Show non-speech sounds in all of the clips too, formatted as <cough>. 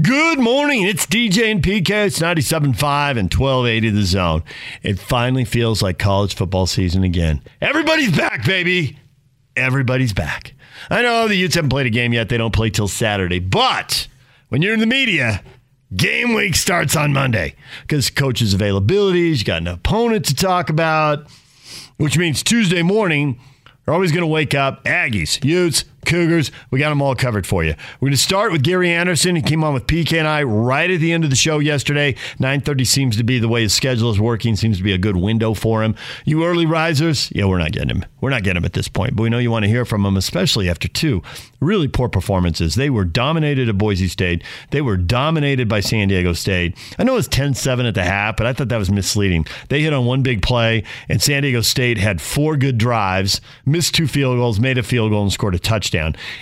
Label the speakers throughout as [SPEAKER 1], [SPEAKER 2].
[SPEAKER 1] Good morning. It's DJ and PK. It's 97.5 and 1280 the zone. It finally feels like college football season again. Everybody's back, baby. Everybody's back. I know the Utes haven't played a game yet. They don't play till Saturday. But when you're in the media, game week starts on Monday because coaches' availabilities, you got an opponent to talk about, which means Tuesday morning, you're always going to wake up Aggies, Utes, Cougars. We got them all covered for you. We're going to start with Gary Anderson. He came on with PK and I right at the end of the show yesterday. 9:30 seems to be the way his schedule is working. Seems to be a good window for him. You early risers, yeah, we're not getting him. We're not getting him at this point, but we know you want to hear from him, especially after two really poor performances. They were dominated at Boise State. They were dominated by San Diego State. I know it was 10-7 at the half, but I thought that was misleading. They hit on one big play, and San Diego State had four good drives, missed two field goals, made a field goal, and scored a touchdown.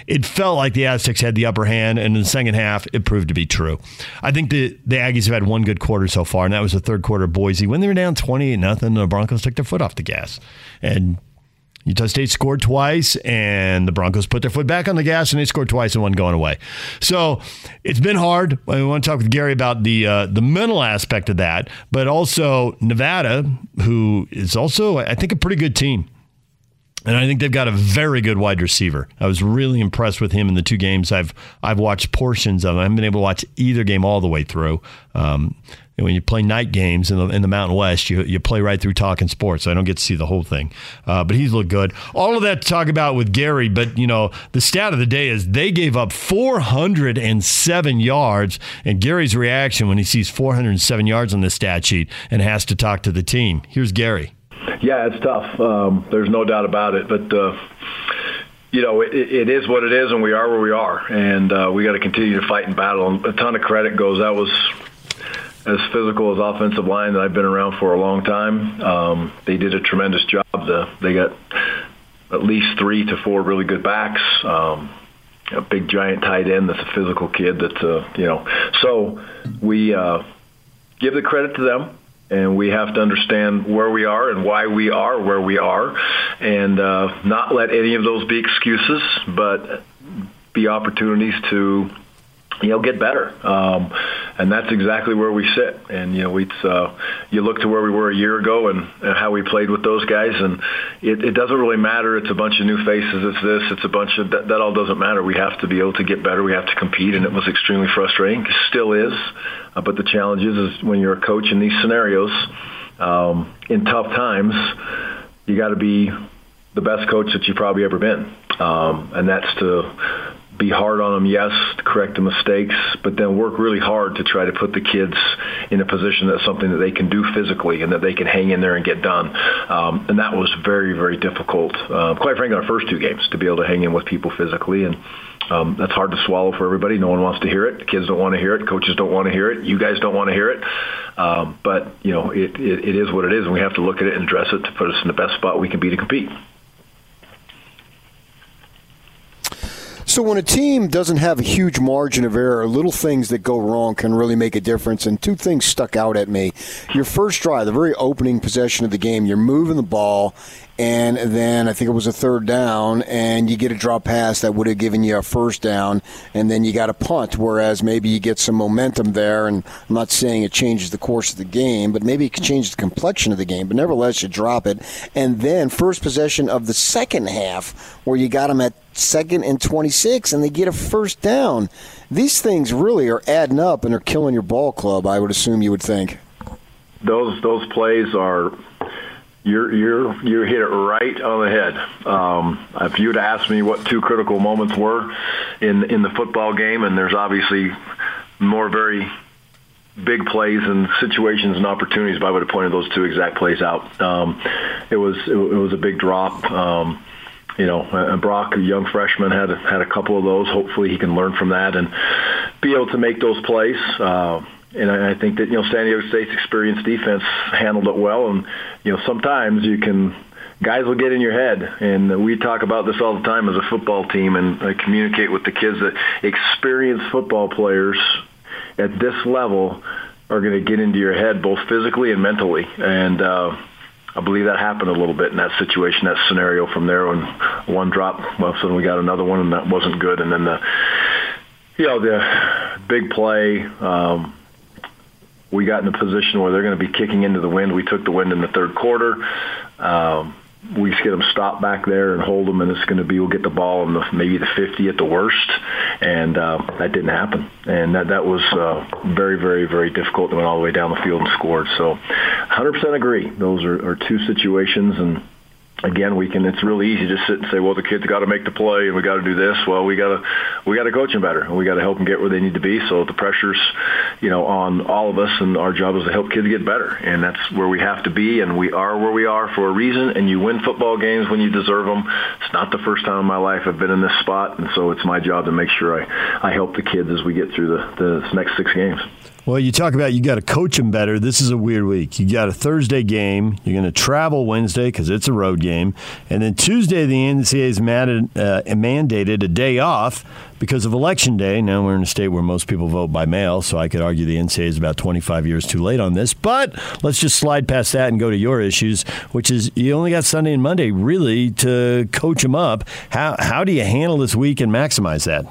[SPEAKER 1] It felt like the Aztecs had the upper hand, and in the second half, it proved to be true. I think the, the Aggies have had one good quarter so far, and that was the third quarter of Boise. When they were down 28 nothing, the Broncos took their foot off the gas. And Utah State scored twice, and the Broncos put their foot back on the gas, and they scored twice and one going away. So it's been hard. I want to talk with Gary about the uh, the mental aspect of that, but also Nevada, who is also I think a pretty good team. And I think they've got a very good wide receiver. I was really impressed with him in the two games I've I've watched portions of. I haven't been able to watch either game all the way through. Um, when you play night games in the, in the Mountain West, you, you play right through talking sports. So I don't get to see the whole thing. Uh, but he's looked good. All of that to talk about with Gary. But, you know, the stat of the day is they gave up 407 yards. And Gary's reaction when he sees 407 yards on the stat sheet and has to talk to the team. Here's Gary.
[SPEAKER 2] Yeah, it's tough. Um, there's no doubt about it. But, uh, you know, it, it is what it is, and we are where we are. And uh, we got to continue to fight and battle. And a ton of credit goes. That was as physical as offensive line that I've been around for a long time. Um, they did a tremendous job. The, they got at least three to four really good backs. Um, a big giant tight end that's a physical kid. That's uh, you know. So we uh, give the credit to them and we have to understand where we are and why we are where we are, and uh, not let any of those be excuses, but be opportunities to you know, get better. Um, and that's exactly where we sit. And, you know, we, uh, you look to where we were a year ago and, and how we played with those guys, and it, it doesn't really matter. It's a bunch of new faces. It's this. It's a bunch of, that, that all doesn't matter. We have to be able to get better. We have to compete, and it was extremely frustrating. It still is. Uh, but the challenge is, is when you're a coach in these scenarios, um, in tough times, you got to be the best coach that you've probably ever been. Um, and that's to be hard on them, yes, correct the mistakes, but then work really hard to try to put the kids in a position that's something that they can do physically and that they can hang in there and get done. Um, and that was very, very difficult, uh, quite frankly, our first two games to be able to hang in with people physically. And um, that's hard to swallow for everybody. No one wants to hear it. The kids don't want to hear it. Coaches don't want to hear it. You guys don't want to hear it. Um, but, you know, it, it, it is what it is, and we have to look at it and address it to put us in the best spot we can be to compete.
[SPEAKER 3] So when a team doesn't have a huge margin of error, little things that go wrong can really make a difference. And two things stuck out at me. Your first drive, the very opening possession of the game, you're moving the ball, and then I think it was a third down, and you get a drop pass that would have given you a first down, and then you got a punt. Whereas maybe you get some momentum there, and I'm not saying it changes the course of the game, but maybe it can change the complexion of the game. But nevertheless, you drop it, and then first possession of the second half, where you got them at second and 26, and they get a first down. These things really are adding up and are killing your ball club. I would assume you would think.
[SPEAKER 2] Those those plays are you're you're you hit it right on the head. Um, if you'd asked me what two critical moments were in in the football game, and there's obviously more very big plays and situations and opportunities, but I would have pointed those two exact plays out. Um, it was it, was a big drop. Um, you know, uh, Brock, a young freshman, had had a couple of those. Hopefully, he can learn from that and be able to make those plays. Uh, and I, think that you know San Diego State's experienced defense handled it well, and you know sometimes you can guys will get in your head, and we talk about this all the time as a football team, and I communicate with the kids that experienced football players at this level are going to get into your head both physically and mentally, and. uh I believe that happened a little bit in that situation, that scenario from there when one drop, well, suddenly we got another one and that wasn't good. And then the, You know, the big play. Um, we got in a position where they're going to be kicking into the wind. We took the wind in the third quarter. Um, we get them stopped back there and hold them, and it's going to be we'll get the ball in the maybe the 50 at the worst, and uh, that didn't happen, and that that was uh, very very very difficult. They went all the way down the field and scored. So, 100% agree. Those are, are two situations, and again, we can. It's really easy to just sit and say, "Well, the kids got to make the play, and we got to do this." Well, we got to we got to coach them better, and we got to help them get where they need to be. So the pressure's, you know, on all of us, and our job is to help kids get better, and that's where we have to be, and we are where we are for a reason. And you win football games when you deserve them. It's not the first time in my life I've been in this spot, and so it's my job to make sure I I help the kids as we get through the the next six games.
[SPEAKER 1] Well, you talk about you got to coach them better. This is a weird week. You got a Thursday game. You're going to travel Wednesday because it's a road game, and then Tuesday the NCAA has uh, mandated a day off because of election day. Now we're in a state where most people vote by mail, so I could argue the NCAA is about 25 years too late on this. But let's just slide past that and go to your issues, which is you only got Sunday and Monday really to coach them up. How how do you handle this week and maximize that?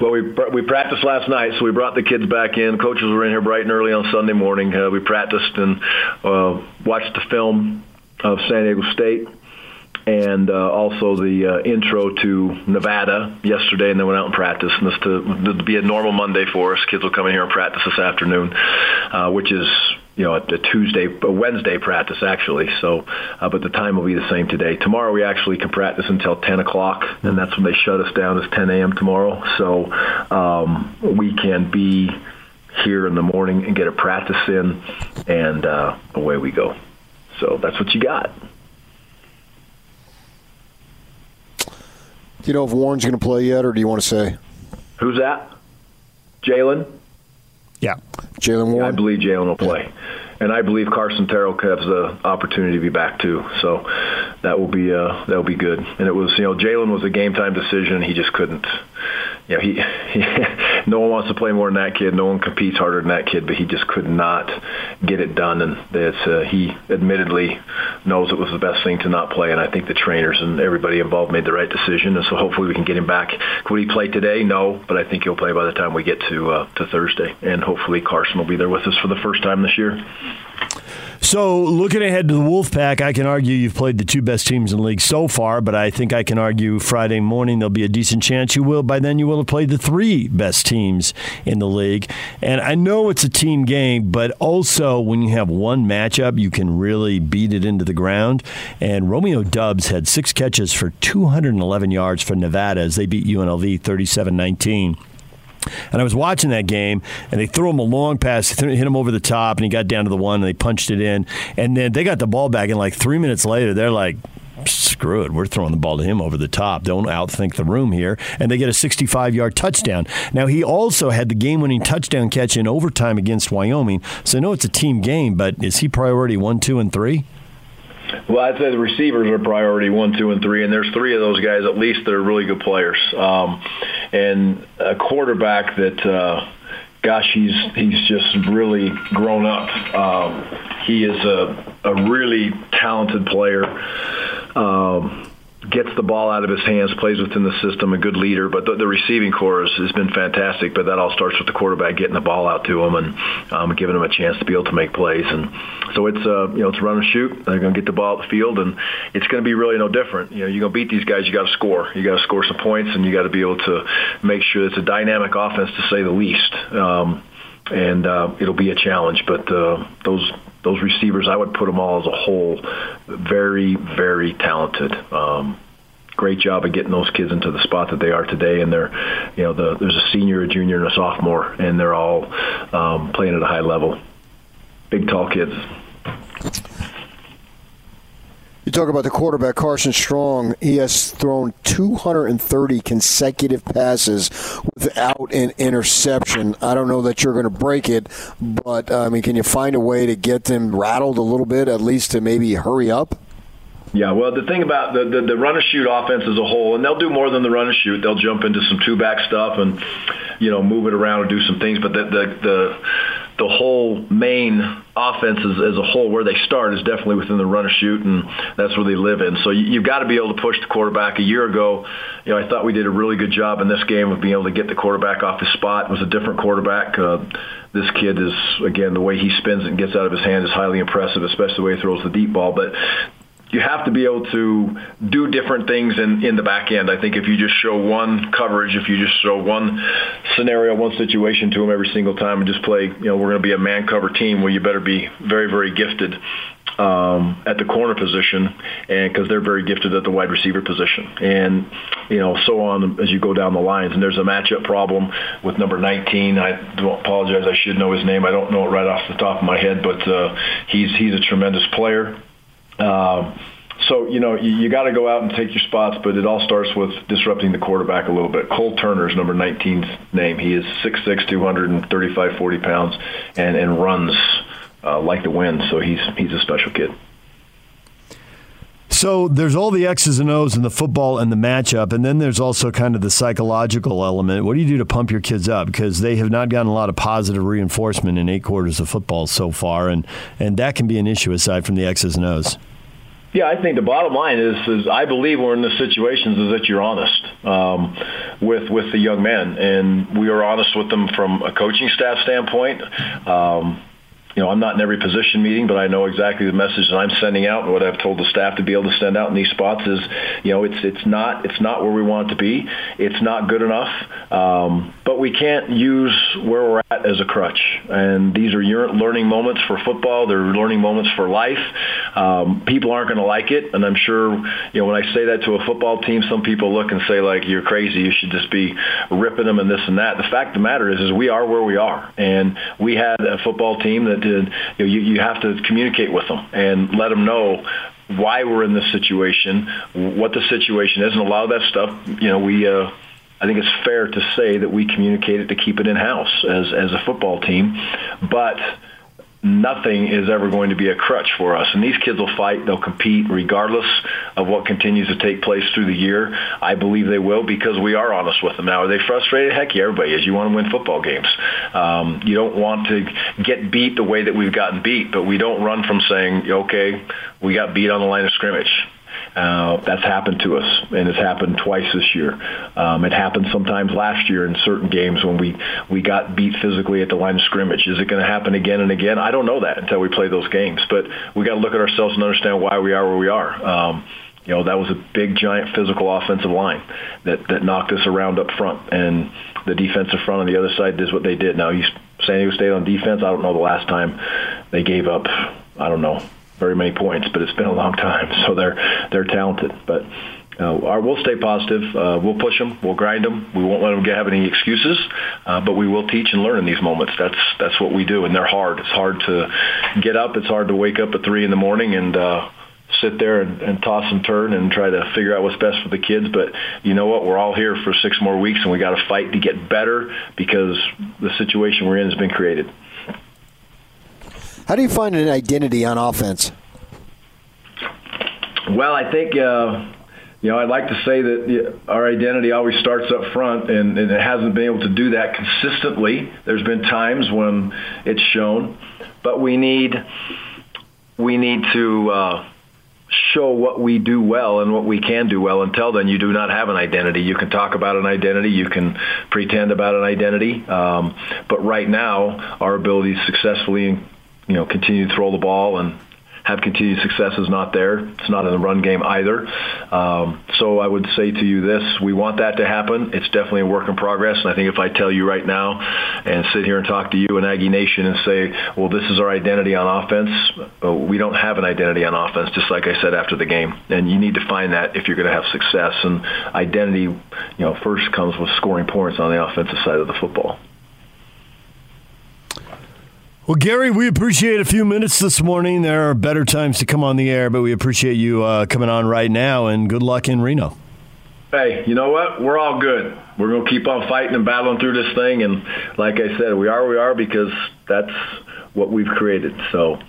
[SPEAKER 2] Well, we we practiced last night, so we brought the kids back in. Coaches were in here bright and early on Sunday morning. Uh, we practiced and uh, watched the film of San Diego State and uh, also the uh, intro to Nevada yesterday, and then went out and practiced. And this to, to be a normal Monday for us. Kids will come in here and practice this afternoon, uh, which is you know, a, Tuesday, a Wednesday practice actually. So, uh, but the time will be the same today. Tomorrow we actually can practice until 10 o'clock, and that's when they shut us down. Is 10 a.m. tomorrow, so um, we can be here in the morning and get a practice in, and uh, away we go. So that's what you got.
[SPEAKER 3] Do you know if Warren's going to play yet, or do you want to say?
[SPEAKER 2] Who's that? Jaylen.
[SPEAKER 1] Yeah,
[SPEAKER 3] Jaylen Warren.
[SPEAKER 2] I believe Jaylen will play, and I believe Carson Terrell has the opportunity to be back too. So that will be uh, that will be good. And it was you know Jaylen was a game time decision. He just couldn't you know, he, <laughs> he no one wants to play more than that kid. No one competes harder than that kid, but he just could not get it done. And it's, uh, he admittedly knows it was the best thing to not play. And I think the trainers and everybody involved made the right decision. And so hopefully we can get him back. Could he play today? No, but I think he'll play by the time we get to uh, to Thursday. And hopefully Carson will be there with us for the first time this year.
[SPEAKER 1] So, looking ahead to the Wolfpack, I can argue you've played the two best teams in the league so far, but I think I can argue Friday morning there'll be a decent chance you will. By then, you will have played the three best teams in the league. And I know it's a team game, but also when you have one matchup, you can really beat it into the ground. And Romeo Doubs had six catches for 211 yards for Nevada as they beat UNLV 37 19. And I was watching that game, and they threw him a long pass, hit him over the top, and he got down to the one, and they punched it in. And then they got the ball back, and like three minutes later, they're like, screw it, we're throwing the ball to him over the top. Don't outthink the room here. And they get a 65 yard touchdown. Now, he also had the game winning touchdown catch in overtime against Wyoming. So I know it's a team game, but is he priority one, two, and three?
[SPEAKER 2] Well, I'd say the receivers are priority one, two, and three, and there's three of those guys at least that are really good players. Um, and a quarterback that, uh, gosh, he's he's just really grown up. Um, he is a a really talented player. Um, gets the ball out of his hands, plays within the system, a good leader. But the, the receiving corps has, been fantastic. But that all starts with the quarterback getting the ball out to him and um, giving him a chance to be able to make plays. And so it's uh, you know it's run and shoot. They're going to get the ball out the field, and it's going to be really no different. You know, you're going to beat these guys. You got to score. You got to score some points, and you got to be able to make sure it's a dynamic offense to say the least. Um, and uh, it'll be a challenge. But uh, those those receivers, I would put them all as a whole, very, very talented. Um, great job of getting those kids into the spot that they are today. And they're, you know, the, there's a senior, a junior, and a sophomore, and they're all um, playing at a high level. Big, tall kids.
[SPEAKER 3] You talk about the quarterback, Carson Strong. He has thrown 230 consecutive passes without an interception. I don't know that you're going to break it, but I mean, can you find a way to get them rattled a little bit, at least to maybe hurry up?
[SPEAKER 2] Yeah, well, the thing about the, the, the run and shoot offense as a whole, and they'll do more than the run and shoot. They'll jump into some two back stuff and, you know, move it around and do some things. But the the, the the whole main offense as, as, a whole, where they start is definitely within the run and shoot, and that's where they live in. So you, you've got to be able to push the quarterback. A year ago, you know, I thought we did a really good job in this game of being able to get the quarterback off his spot. It was a different quarterback. Uh, this kid is again the way he spins and gets out of his hand is highly impressive, especially the way he throws the deep ball. But you have to be able to do different things in, in the back end. I think if you just show one coverage, if you just show one scenario, one situation to them every single time and just play, you know, we're going to be a man cover team where you better be very, very gifted um, at the corner position, and because they're very gifted at the wide receiver position, and you know so on as you go down the lines. And there's a matchup problem with number 19. I apologize. I should know his name. I don't know it right off the top of my head, but uh, he's he's a tremendous player. Um, so you know you, you got to go out and take your spots, but it all starts with disrupting the quarterback a little bit. Cole Turner is number 19's name. He is 6'6", 235, 40 pounds, and and runs uh, like the wind. So he's he's a special kid.
[SPEAKER 1] So there's all the X's and O's in the football and the matchup, and then there's also kind of the psychological element. What do you do to pump your kids up because they have not gotten a lot of positive reinforcement in eight quarters of football so far, and and that can be an issue aside from the X's and O's.
[SPEAKER 2] Yeah, I think the bottom line is, is I believe we're in the situations is that you're honest um, with with the young men, and we are honest with them from a coaching staff standpoint. Um, you know, I'm not in every position meeting, but I know exactly the message that I'm sending out and what I've told the staff to be able to send out in these spots is, you know, it's it's not it's not where we want it to be. It's not good enough, um, but we can't use where we're at as a crutch. And these are learning moments for football. They're learning moments for life. Um, people aren't going to like it, and I'm sure, you know, when I say that to a football team, some people look and say like, "You're crazy. You should just be ripping them and this and that." The fact of the matter is, is we are where we are, and we had a football team that did, you, know, you, you have to communicate with them and let them know why we're in this situation, what the situation is, and a lot of that stuff, you know, we. Uh, I think it's fair to say that we communicated to keep it in house as as a football team, but nothing is ever going to be a crutch for us. And these kids will fight. They'll compete regardless of what continues to take place through the year. I believe they will because we are honest with them. Now, are they frustrated? Heck yeah, everybody is. You want to win football games. Um, you don't want to get beat the way that we've gotten beat, but we don't run from saying, okay, we got beat on the line of scrimmage. Uh, that's happened to us, and it's happened twice this year. Um, it happened sometimes last year in certain games when we we got beat physically at the line of scrimmage. Is it going to happen again and again? I don't know that until we play those games. But we got to look at ourselves and understand why we are where we are. Um, you know, that was a big, giant physical offensive line that that knocked us around up front, and the defensive front on the other side did what they did. Now, San Diego State on defense. I don't know the last time they gave up. I don't know very many points, but it's been a long time. So they're they're talented, but. Uh, our, we'll stay positive. Uh, we'll push them. We'll grind them. We won't let them have any excuses, uh, but we will teach and learn in these moments. That's that's what we do, and they're hard. It's hard to get up. It's hard to wake up at three in the morning and uh, sit there and, and toss and turn and try to figure out what's best for the kids. But you know what? We're all here for six more weeks, and we got to fight to get better because the situation we're in has been created.
[SPEAKER 3] How do you find an identity on offense?
[SPEAKER 2] Well, I think uh, you know I'd like to say that our identity always starts up front, and, and, it hasn't been able to do that consistently. There's been times when it's shown, but we need we need to. Uh, show what we do well and what we can do well. Until then, you do not have an identity. You can talk about an identity, you can pretend about an identity, um, but right now, our ability to successfully you know, continue to throw the ball and have continued success is not there. It's not in the run game either. Um, so I would say to you this: we want that to happen. It's definitely a work in progress. And I think if I tell you right now and sit here and talk to you and Aggie Nation and say, well, this is our identity on offense, uh, we don't have an identity on offense. Just like I said after the game, and you need to find that if you're going to have success. And identity, you know, first comes with scoring points on the offensive side of the football.
[SPEAKER 1] Well, Gary, we appreciate a few minutes this morning. There are better times to come on the air, but we appreciate you uh, coming on right now, and good luck in Reno.
[SPEAKER 2] Hey, you know what? We're all good. We're going to keep on fighting and battling through this thing, and like I said, we are we are because that's what we've created. So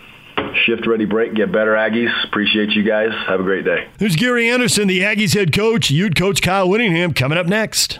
[SPEAKER 2] shift ready break get better aggies appreciate you guys have a great day
[SPEAKER 1] there's gary anderson the aggies head coach you'd coach kyle whittingham coming up next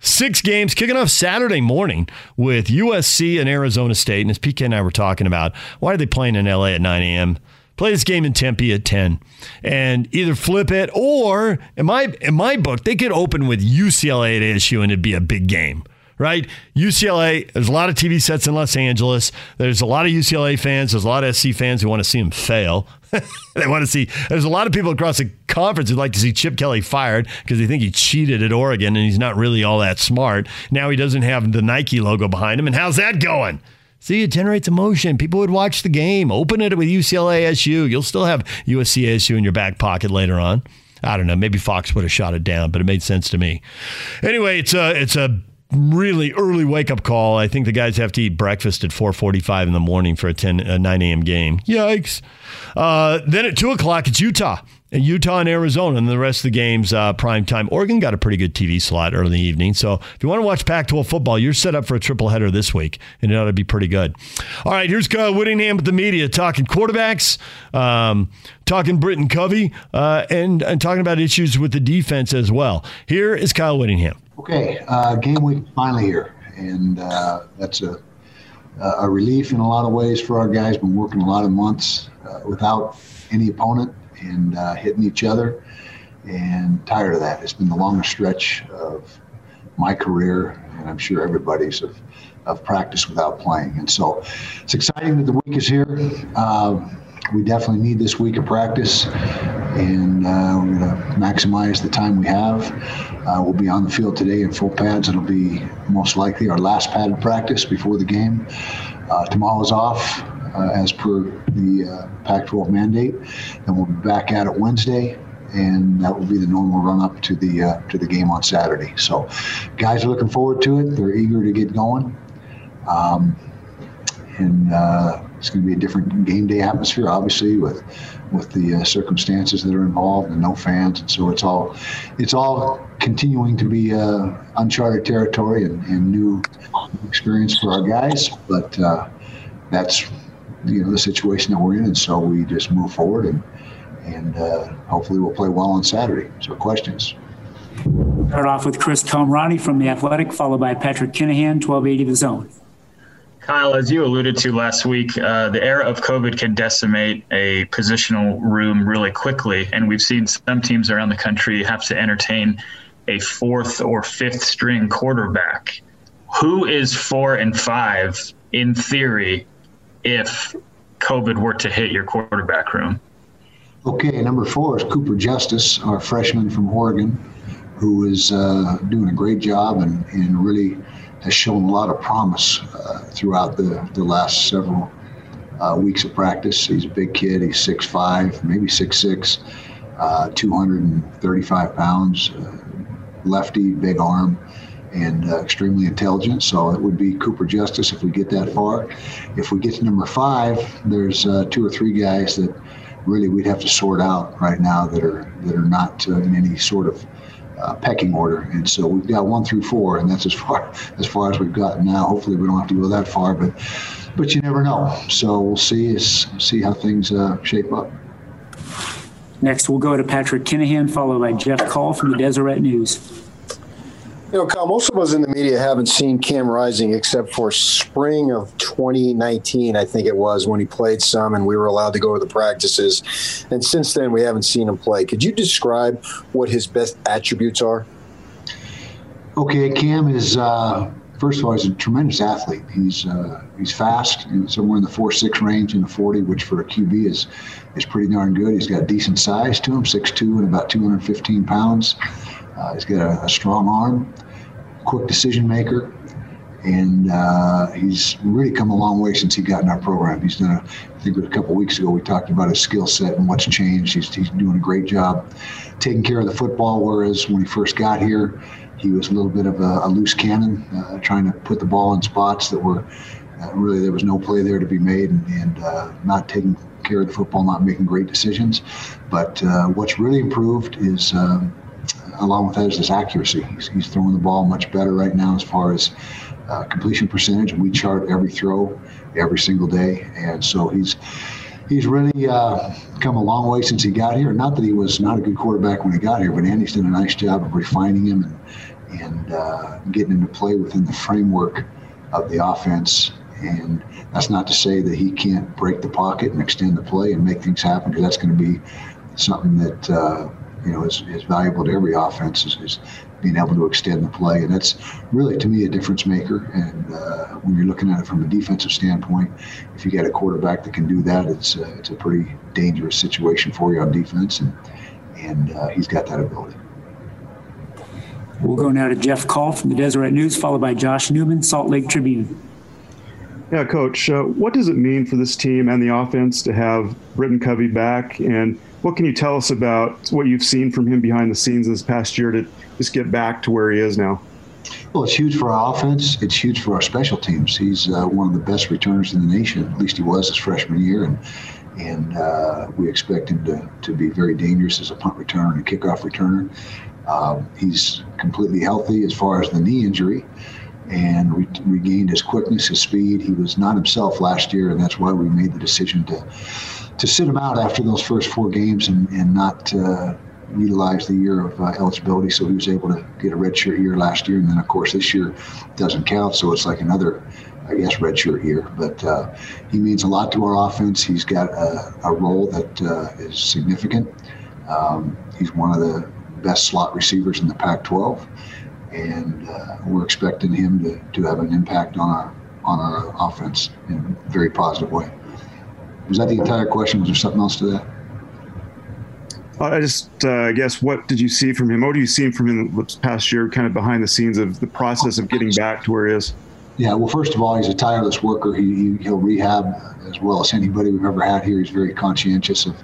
[SPEAKER 1] Six games kicking off Saturday morning with USC and Arizona State. And as PK and I were talking about, why are they playing in LA at 9 a.m.? Play this game in Tempe at 10 and either flip it or in my in my book, they could open with UCLA at ASU and it'd be a big game right? UCLA, there's a lot of TV sets in Los Angeles. There's a lot of UCLA fans. There's a lot of SC fans who want to see them fail. <laughs> they want to see, there's a lot of people across the conference who'd like to see Chip Kelly fired because they think he cheated at Oregon and he's not really all that smart. Now he doesn't have the Nike logo behind him. And how's that going? See, it generates emotion. People would watch the game. Open it with UCLA SU. You'll still have USC SU in your back pocket later on. I don't know. Maybe Fox would have shot it down, but it made sense to me. Anyway, it's a it's a really early wake up call. I think the guys have to eat breakfast at 4:45 in the morning for a 10 a 9 a.m. game. Yikes! Uh, then at two o'clock, it's Utah. And Utah and Arizona, and the rest of the games uh, prime time. Oregon got a pretty good TV slot early in the evening. So if you want to watch Pac-12 football, you're set up for a triple header this week, and it ought to be pretty good. All right, here's Kyle Whittingham with the media talking quarterbacks, um, talking Britton Covey, uh, and and talking about issues with the defense as well. Here is Kyle Whittingham.
[SPEAKER 4] Okay, uh, game week finally here, and uh, that's a a relief in a lot of ways for our guys. Been working a lot of months uh, without any opponent and uh, hitting each other, and tired of that. It's been the longest stretch of my career, and I'm sure everybody's of of practice without playing. And so, it's exciting that the week is here. Um, we definitely need this week of practice, and uh, we're going to maximize the time we have. Uh, we'll be on the field today in full pads. It'll be most likely our last padded practice before the game. Uh, tomorrow's off, uh, as per the uh, Pac-12 mandate, and we'll be back at it Wednesday and that will be the normal run up to the uh, to the game on Saturday. So, guys are looking forward to it. They're eager to get going, um, and uh, it's going to be a different game day atmosphere, obviously, with with the uh, circumstances that are involved and no fans, and so it's all it's all continuing to be uh, uncharted territory and, and, new experience for our guys. But uh, that's you know the situation that we're in, and so we just move forward and and uh, hopefully we'll play well on Saturday. So questions.
[SPEAKER 5] Start off with Chris Kamrani from the Athletic, followed by Patrick Kinahan, 1280 The Zone.
[SPEAKER 6] Kyle, as you alluded to last week, uh, the era of COVID can decimate a positional room really quickly. And we've seen some teams around the country have to entertain a fourth or fifth string quarterback. Who is four and five in theory if COVID were to hit your quarterback room?
[SPEAKER 4] Okay, number four is Cooper Justice, our freshman from Oregon, who is uh, doing a great job and, and really has shown a lot of promise uh, throughout the, the last several uh, weeks of practice. He's a big kid. He's 6'5", maybe 6'6", uh, 235 pounds, uh, lefty, big arm, and uh, extremely intelligent. So it would be Cooper Justice if we get that far. If we get to number five, there's uh, two or three guys that really we'd have to sort out right now that are that are not in any sort of uh, pecking order. And so we've got one through four, and that's as far <laughs> as far as we've gotten now. Hopefully, we don't have to go that far, but but you never know. So we'll see see how things uh, shape up.
[SPEAKER 5] Next, we'll go to Patrick Kinahan, followed by Jeff Call from the Deseret News.
[SPEAKER 3] You know, Kyle, most of us in the media haven't seen Cam Rising except for spring of 2019, I think it was, when he played some and we were allowed to go to the practices. And since then, we haven't seen him play. Could you describe what his best attributes are?
[SPEAKER 4] Okay, Cam is, uh, first of all, he's a tremendous athlete. He's uh, he's fast, you know, somewhere in the 4 6 range in the 40, which for a QB is, is pretty darn good. He's got decent size to him, 6'2 and about 215 pounds. Uh, he's got a, a, strong arm, quick decision maker, and uh, he's really come a long way since he got in our program. He's done, a, I think a couple weeks ago, we talked about his skill set and what's changed. He's, he's doing a great job taking care of the football, whereas when he first got here, he was a little bit of a, a loose cannon, uh, trying to put the ball in spots that were uh, really there was no play there to be made, and, and uh, not taking care of the football, not making great decisions. But uh, what's really improved is, um, along with that, is his accuracy. He's, he's, throwing the ball much better right now as far as uh, completion percentage. We chart every throw every single day, and so he's he's really uh, come a long way since he got here. Not that he was not a good quarterback when he got here, but Andy's done a nice job of refining him and, and uh, getting him to play within the framework of the offense. And that's not to say that he can't break the pocket and extend the play and make things happen, because that's going to be something that uh, you know is, is valuable to every offense is, is being able to extend the play. And that's really, to me, a difference maker. And uh, when you're looking at it from a defensive standpoint, if you get a quarterback that can do that, it's, uh, it's a pretty dangerous situation for you on defense. And, and uh, he's got that ability.
[SPEAKER 5] We'll go now to Jeff Call from the Deseret News, followed by Josh Newman, Salt Lake Tribune.
[SPEAKER 7] Yeah, Coach, uh, what does it mean for this team and the offense to have Britton Covey back? And what can you tell us about what you've seen from him behind the scenes this past year to just get back to where he is now?
[SPEAKER 4] Well, it's huge for our offense. It's huge for our special teams. He's uh, one of the best returners in the nation. At least he was his freshman year, and and uh, we expect him to, to be very dangerous as a punt returner and kickoff returner. Um, he's completely healthy as far as the knee injury and re- regained his quickness, his speed. He was not himself last year, and that's why we made the decision to to sit him out after those first four games and, and not uh, utilize the year of uh, eligibility. So he was able to get a redshirt year last year, and then of course this year doesn't count. So it's like another, I guess, redshirt year. But uh, he means a lot to our offense. He's got a, a role that uh, is significant. Um, he's one of the best slot receivers in the Pac-12, and uh, we're expecting him to, to have an impact on our on our offense in a very positive way. Was that the entire question? Was there something else to that?
[SPEAKER 7] I just uh, guess what did you see from him? What do you see from him this past year, kind of behind the scenes of the process of getting back to where he is?
[SPEAKER 4] Yeah, well, first of all, he's a tireless worker. He, he will rehab as well as anybody we've ever had here. He's very conscientious of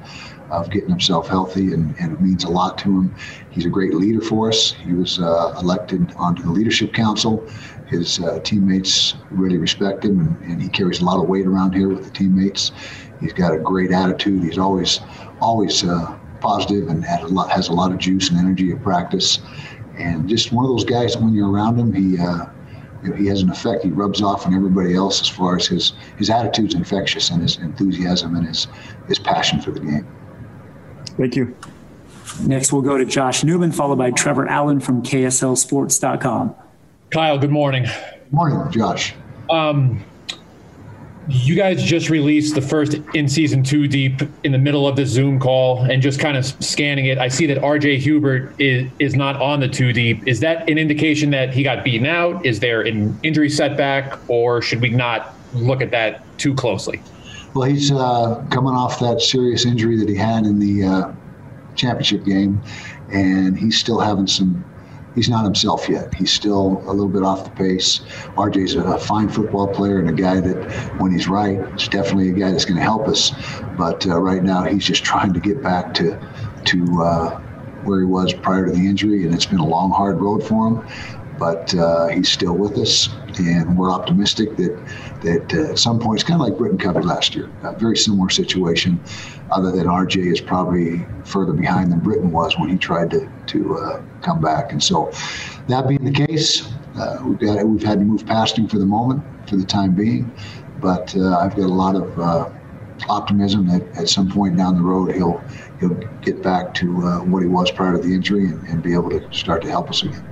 [SPEAKER 4] of getting himself healthy, and, and it means a lot to him. He's a great leader for us. He was uh, elected onto the leadership council. His uh, teammates really respect him, and, and he carries a lot of weight around here with the teammates. He's got a great attitude. He's always always uh, positive and has a lot has a lot of juice and energy at practice, and just one of those guys that when you're around him, he uh, he has an effect. He rubs off on everybody else as far as his his attitude's infectious and his enthusiasm and his his passion for the game.
[SPEAKER 7] Thank you.
[SPEAKER 5] Next, we'll go to Josh Newman, followed by Trevor Allen from KSLSports.com.
[SPEAKER 8] Kyle, good morning.
[SPEAKER 4] Good morning, Josh.
[SPEAKER 8] Um, you guys just released the first in season two deep in the middle of the Zoom call and just kind of scanning it. I see that RJ Hubert is, is not on the two deep. Is that an indication that he got beaten out? Is there an injury setback, or should we not look at that too closely?
[SPEAKER 4] Well, he's uh, coming off that serious injury that he had in the uh, championship game, and he's still having some he's not himself yet. He's still a little bit off the pace. RJ's a fine football player and a guy that, when he's right, is definitely a guy that's going to help us. But uh, right now, he's just trying to get back to to uh, where he was prior to the injury, and it's been a long, hard road for him. But uh, he's still with us, and we're optimistic that that uh, at some point it's kind of like Britton Covey last year, a very similar situation other than RJ is probably further behind than Britton was when he tried to to uh, come back. And so, that being the case, uh, we've got we've had to move past him for the moment, for the time being. But uh, I've got a lot of uh, optimism that at some point down the road he'll he'll get back to uh, what he was prior to the injury and, and, be able to start to help us again.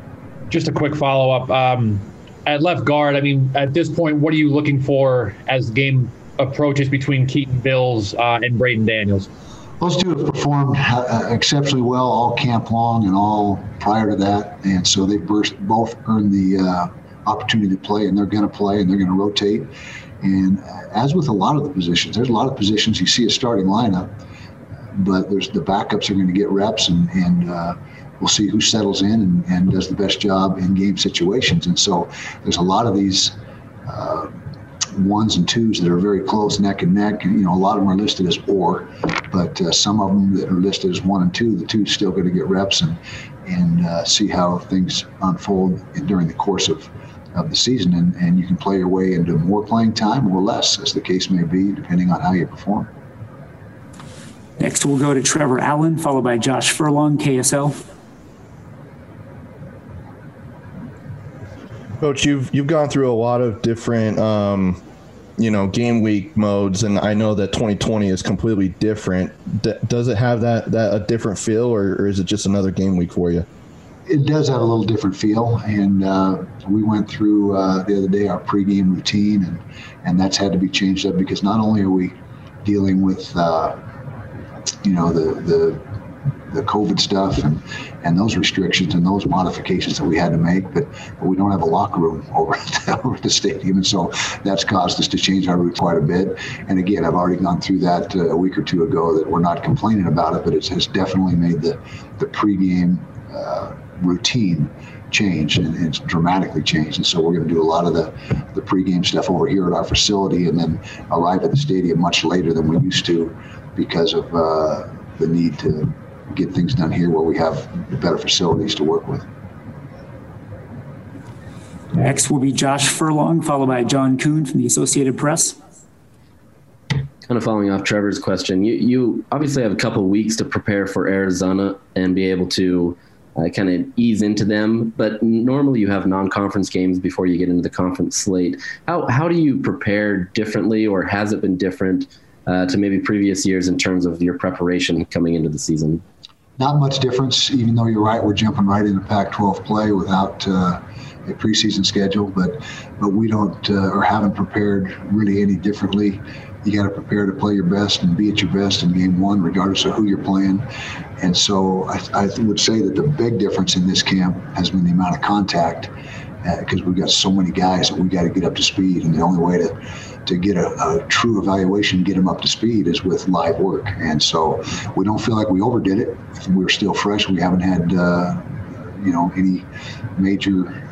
[SPEAKER 8] Just a quick follow up. Um, at left guard, I mean, at this point, what are you looking for as game approaches between Keaton Bills uh, and Braeden Daniels?
[SPEAKER 4] Those two have performed uh, exceptionally well all camp long and all prior to that, and so they both earned the uh, opportunity to play, and they're going to play, and they're going to rotate. And uh, as with a lot of the positions, there's a lot of positions you see a starting lineup, but there's the backups are going to get reps, and, and uh, we'll see who settles in and, and does the best job in game situations. And so there's a lot of these. Uh, ones and twos that are very close neck and neck. You know, a lot of them are listed as or, but uh, some of them that are listed as one and two, the two's still going to get reps and and uh, see how things unfold during the course of of the season, and, and you can play your way into more playing time or less, as the case may be, depending on how you perform.
[SPEAKER 5] Next, we'll go to Trevor Allen, followed by Josh Furlong, KSL.
[SPEAKER 9] Coach, you've you've gone through a lot of different, um, you know, game week modes, and I know that 2020 is completely different. D- does it have that that a different feel, or, or is it just another game week for you?
[SPEAKER 4] it does have a little different feel. And uh, we went through uh, the other day our pregame routine, and and that's had to be changed up because not only are we dealing with uh, you know the the the COVID stuff and and those restrictions and those modifications that we had to make, but, but we don't have a locker room <laughs> over at, over at the stadium, and so that's caused us to change our route quite a bit. And again, I've already gone through that uh, a week or two ago. That we're not complaining about it, but it has definitely made the the pregame uh, routine changed and it's dramatically changed. And so we're going to do a lot of the, the pregame stuff over here at our facility and then arrive at the stadium much later than we used to because of uh, the need to get things done here where we have better facilities to work with.
[SPEAKER 5] Next will be Josh Furlong, followed by John Coon from the Associated Press.
[SPEAKER 10] Kind of following off Trevor's question, you, you obviously have a couple weeks to prepare for Arizona and be able to uh, kind of ease into them. But normally you have non-conference games before you get into the conference slate. How how do you prepare differently, or has it been different uh, to maybe previous years in terms of your preparation coming into the season?
[SPEAKER 4] Not much difference, even though you're right. We're jumping right into Pac-12 play without. Uh, a preseason schedule, but but we don't uh, or haven't prepared really any differently you got to prepare to play your best and be at your best in game one, regardless of who you're playing. And so I, I would say that the big difference in this camp has been the amount of contact because uh, we've got so many guys that we got to get up to speed. And the only way to, to get a, a, true evaluation, get them up to speed, is with live work. And so we don't feel like we overdid it. We're still fresh. We haven't had, uh, you know, any major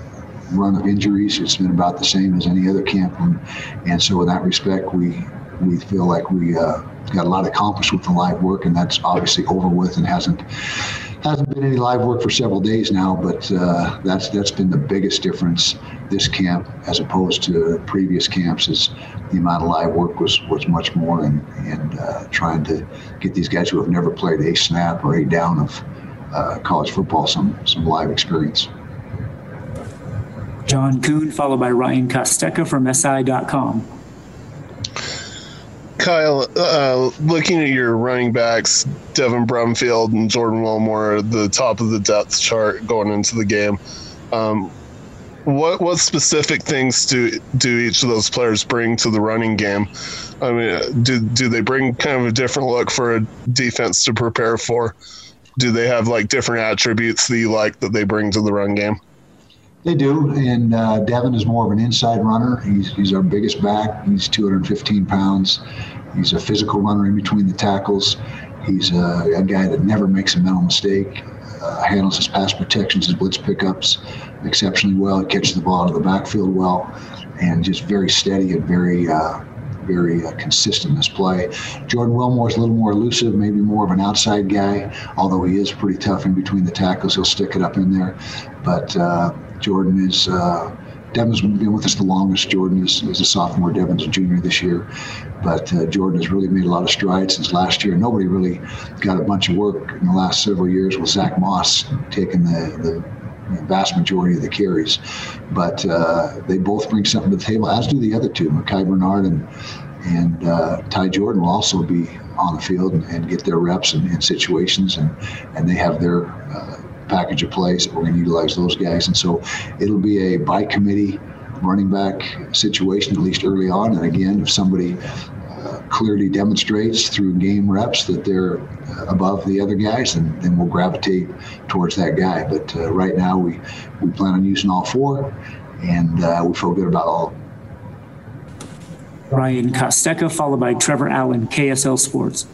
[SPEAKER 4] run of injuries. It's been about the same as any other camp. And, and so in that respect, we we feel like we uh, got a lot accomplished with the live work, and that's obviously over with and hasn't hasn't been any live work for several days now. But uh, that's that's been the biggest difference this camp as opposed to previous camps is the amount of live work was was much more, and and uh, trying to get these guys who have never played a snap or a down of uh, college football some some live experience.
[SPEAKER 5] John Coon, followed by Ryan Kostecka from SI.com.
[SPEAKER 11] Kyle, uh, looking at your running backs, Devin Brumfield and Jordan Wilmore, the top of the depth chart going into the game. Um, what what specific things do do each of those players bring to the running game? I mean, do do they bring kind of a different look for a defense to prepare for? Do they have like different attributes that you like that they bring to the run game?
[SPEAKER 4] They do, and uh, Devin is more of an inside runner. He's, he's our biggest back. He's 215 pounds. He's a physical runner in between the tackles. He's a, a guy that never makes a mental mistake. Uh, handles his pass protections, his blitz pickups exceptionally well. He catches the ball out of the backfield well, and just very steady and very uh, very uh, consistent in his play. Jordan Wilmore is a little more elusive, maybe more of an outside guy, although he is pretty tough in between the tackles. He'll stick it up in there. But uh, Jordan is. Uh, Devin's been with us the longest. Jordan is, is a sophomore. Devin's a junior this year. But uh, Jordan has really made a lot of strides since last year. Nobody really got a bunch of work in the last several years with Zach Moss taking the, the vast majority of the carries. But uh, they both bring something to the table, as do the other two. Micah Bernard and and uh, Ty Jordan will also be on the field and, and get their reps and, in, situations, and and they have their uh, package of plays. We're going to utilize those guys, and so it'll be a by committee running back situation at least early on. And again, if somebody clearly demonstrates through game reps that they're above the other guys, and then we'll gravitate towards that guy. But uh, right now, we we plan on using all four, and uh, we feel good about all.
[SPEAKER 5] Ryan Kostecka, followed by Trevor Allen, KSL Sports.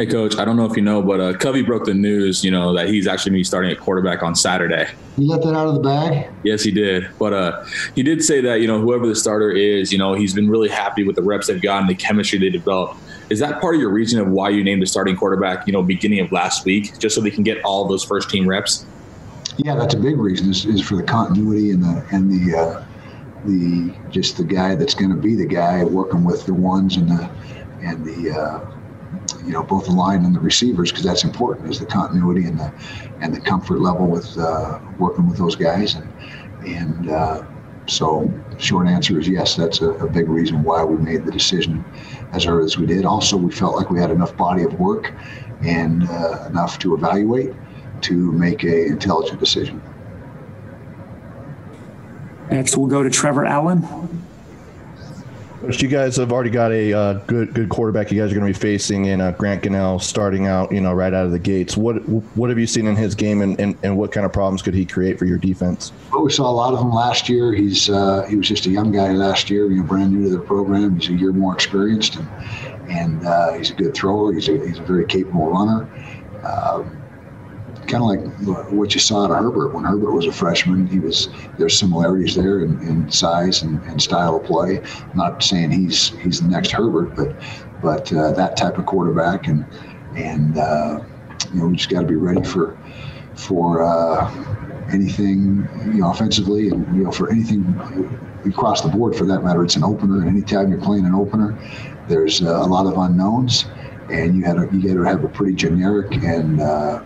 [SPEAKER 12] Hey, coach. I don't know if you know, but uh, Covey broke the news. You know that he's actually going to be starting at quarterback on Saturday.
[SPEAKER 4] You let that out of the bag?
[SPEAKER 12] Yes, he did. But uh, he did say that you know whoever the starter is, you know he's been really happy with the reps they've gotten, the chemistry they developed. Is that part of your reason of why you named the starting quarterback? You know, beginning of last week, just so they can get all those first team reps.
[SPEAKER 4] Yeah, that's a big reason. Is, is for the continuity and the and the uh, the just the guy that's going to be the guy working with the ones and the and the uh, you know both the line and the receivers because that's important is the continuity and the and the comfort level with uh, working with those guys. And and uh, so short answer is yes that's a, a, big reason why we made the decision as early as we did. Also we felt like we had enough body of work and uh, enough to evaluate to make a intelligent decision.
[SPEAKER 5] Next we'll go to trevor allen
[SPEAKER 9] you guys have already got a uh, good good quarterback. You guys are going to be facing in uh, Grant Gunnell starting out, you know, right out of the gates. What what have you seen in his game, and, and, and what kind of problems could he create for your defense?
[SPEAKER 4] Well, we saw a lot of him last year. He's uh, he was just a young guy last year, you know, brand new to the program. He's a year more experienced, and and uh, he's a good thrower. He's a he's a very capable runner. Um, kind of like what you saw of Herbert when Herbert was a freshman. He was there's similarities there in, in size and, and, style of play. I'm not saying he's he's the next Herbert, but but uh, that type of quarterback and and uh, you know we just got to be ready for for uh, anything you know offensively and you know for anything across the board for that matter. It's an opener, and anytime you're playing an opener, there's a lot of unknowns and you had to, you got to have a pretty generic and uh,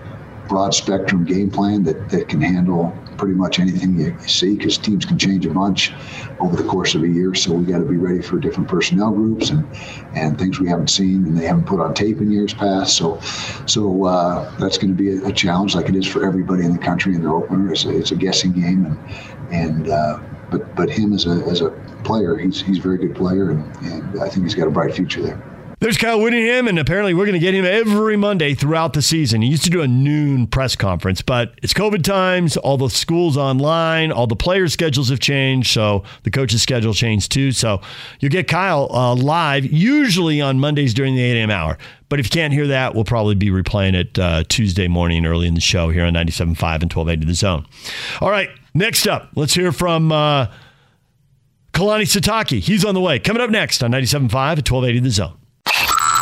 [SPEAKER 4] broad spectrum game plan that, that can handle pretty much anything you, you see because teams can change a bunch over the course of a year. So we got to be ready for different personnel groups and and things we haven't seen and they haven't put on tape in years past. So so uh, that's going to be a, a, challenge, like it is for everybody in the country in their opener. It's a, it's a guessing game and and uh, but but him as a as a player, he's he's a very good player and, and I think he's got a bright future there.
[SPEAKER 1] There's Kyle Whittingham, and apparently we're going to get him every Monday throughout the season. He used to do a noon press conference, but it's COVID times. All the schools online, all the players' schedules have changed, so the coaches' schedule changed too. So you'll get Kyle uh, live, usually on Mondays during the 8 a.m. hour. But if you can't hear that, we'll probably be replaying it uh, Tuesday morning early in the show here on 97.5 and 1280 The Zone. All right, next up, let's hear from uh, Kalani Sitake. He's on the way. Coming up next on 97.5 at 1280 The Zone.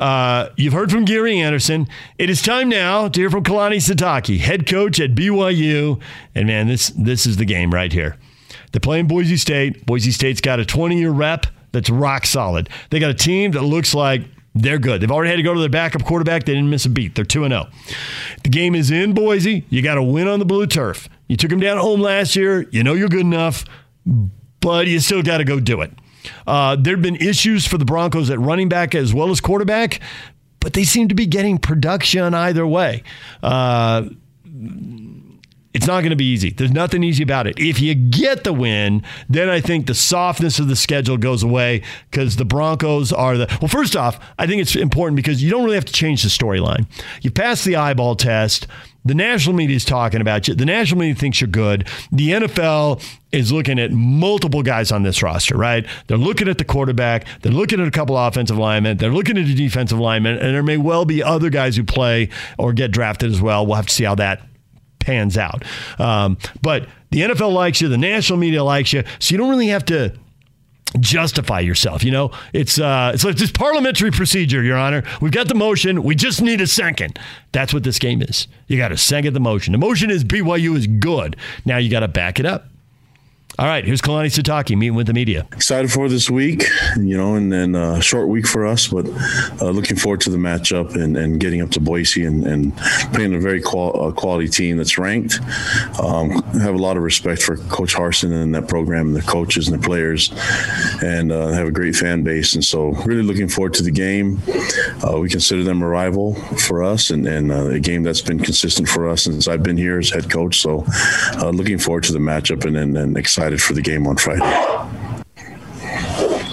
[SPEAKER 1] Uh, you've heard from Gary Anderson. It is time now to hear from Kalani Sitake, head coach at BYU. And man, this this is the game right here. They're playing Boise State. Boise State's got a 20 year rep that's rock solid. They got a team that looks like they're good. They've already had to go to their backup quarterback. They didn't miss a beat. They're 2 0. The game is in Boise. You got to win on the blue turf. You took them down home last year. You know you're good enough, but you still got to go do it. Uh, there have been issues for the Broncos at running back as well as quarterback, but they seem to be getting production either way. Uh, it's not going to be easy. There's nothing easy about it. If you get the win, then I think the softness of the schedule goes away because the Broncos are the. Well, first off, I think it's important because you don't really have to change the storyline. You pass the eyeball test. The national media is talking about you. The national media thinks you're good. The NFL is looking at multiple guys on this roster, right? They're looking at the quarterback. They're looking at a couple offensive linemen. They're looking at the defensive linemen, and there may well be other guys who play or get drafted as well. We'll have to see how that pans out. Um, but the NFL likes you. The national media likes you. So you don't really have to justify yourself. You know, it's uh, it's like this parliamentary procedure, Your Honor. We've got the motion. We just need a second. That's what this game is. You got to second the motion. The motion is BYU is good. Now you got to back it up. All right, here's Kalani Sitake meeting with the media.
[SPEAKER 13] Excited for this week, you know, and then a uh, short week for us, but uh, looking forward to the matchup and, and getting up to Boise and, and playing a very qual- uh, quality team that's ranked. Um, have a lot of respect for Coach Harsin and that program and the coaches and the players, and uh, have a great fan base. And so, really looking forward to the game. Uh, we consider them a rival for us and, and uh, a game that's been consistent for us since I've been here as head coach. So, looking forward to the matchup and, and, and excited excited for the game on Friday.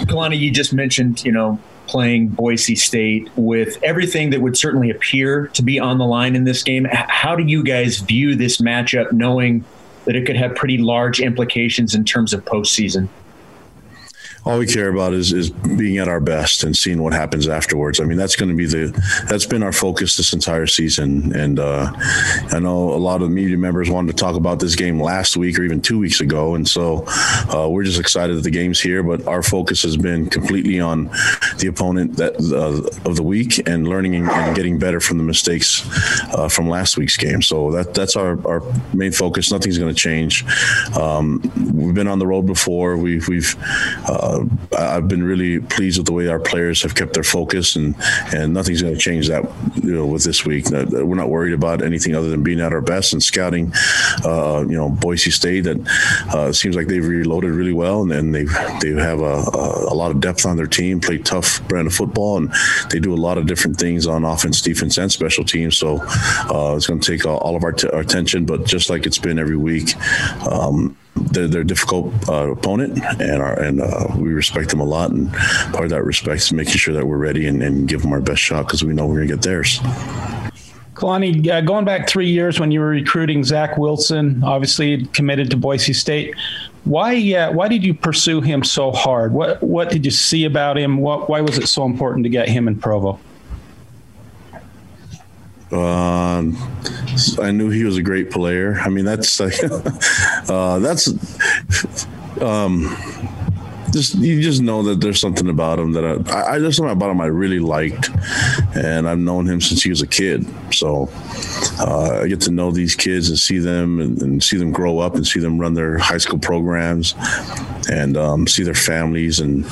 [SPEAKER 14] Kalani, you just mentioned, you know, playing Boise State with everything that would certainly appear to be on the line in this game. How do you guys view this matchup, knowing that it could have pretty large implications in terms of postseason?
[SPEAKER 13] All we care about is is being at our best and seeing what happens afterwards. I mean, that's going to be the that's been our focus this entire season. And uh, I know a lot of media members wanted to talk about this game last week or even two weeks ago, and so uh, we're just excited that the game's here. But our focus has been completely on the opponent that uh, of the week and learning and getting better from the mistakes uh, from last week's game. So that that's our our main focus. Nothing's going to change. Um, we've been on the road before. We've we've uh, I've been really pleased with the way our players have kept their focus, and and nothing's going to change that. You know, with this week, we're not worried about anything other than being at our best and scouting. Uh, you know, Boise State that uh, seems like they've reloaded really well, and, and they they have a, a, a, lot of depth on their team, play tough brand of football, and they do a lot of different things on offense, defense, and special teams. So uh, it's going to take all of our, t- our, attention, but just like it's been every week. Um, they're, they're a difficult uh, opponent, and our, and uh, we respect them a lot. And part of that respect is making sure that we're ready and, and give them our best shot because we know we're going to get theirs.
[SPEAKER 15] Kalani, uh, going back three years when you were recruiting Zach Wilson, obviously committed to Boise State. Why? Uh, why did you pursue him so hard? What What did you see about him? What, why was it so important to get him in Provo?
[SPEAKER 13] Um, I knew he was a great player. I mean, that's <laughs> uh, that's um, just you just know that there's something about him that I, I there's something about him I really liked, and I've known him since he was a kid. So uh, I get to know these kids and see them and, and, see them grow up and see them run their high school programs and um, see their families and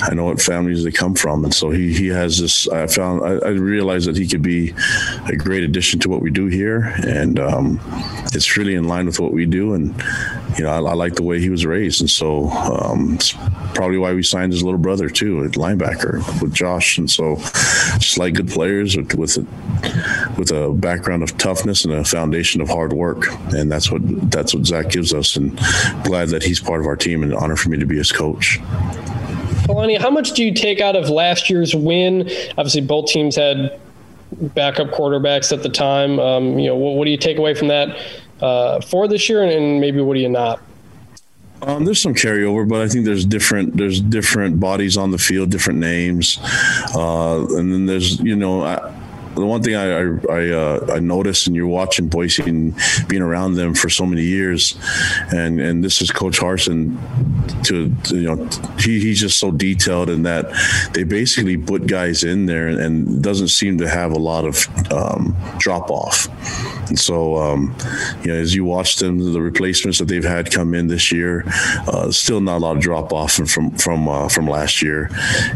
[SPEAKER 13] I know what families they come from. And so he he has this. I found I, I realized that he could be a great addition to what we do here, and um, it's really in line with what we do. And you know, I, I like the way he was raised, and so um, it's probably why we signed his little brother too, at linebacker with Josh. And so, just like good players with with a, with a background of toughness and a foundation of hard work, and that's what that's what Zach gives us. And glad that he's part of our team, and an honor for me to be his coach.
[SPEAKER 16] Kalani, how much do you take out of last year's win? Obviously, both teams had backup quarterbacks at the time. Um, you know, what, what, do you take away from that uh, for this year, and maybe what do you not?
[SPEAKER 13] Um, there's some carryover, but I think there's different there's different bodies on the field, different names, uh, and then there's you know. I, the one thing I I, uh, I, noticed, and you're watching Boise and being around them for so many years, and and this is Coach Harsin. To, to you know, he, he's just so detailed in that they basically put guys in there, and, and doesn't seem to have a lot of um, drop off. And so, um, you know, as you watch them, the replacements that they've had come in this year, uh, still not a lot of drop off from from uh, from last year,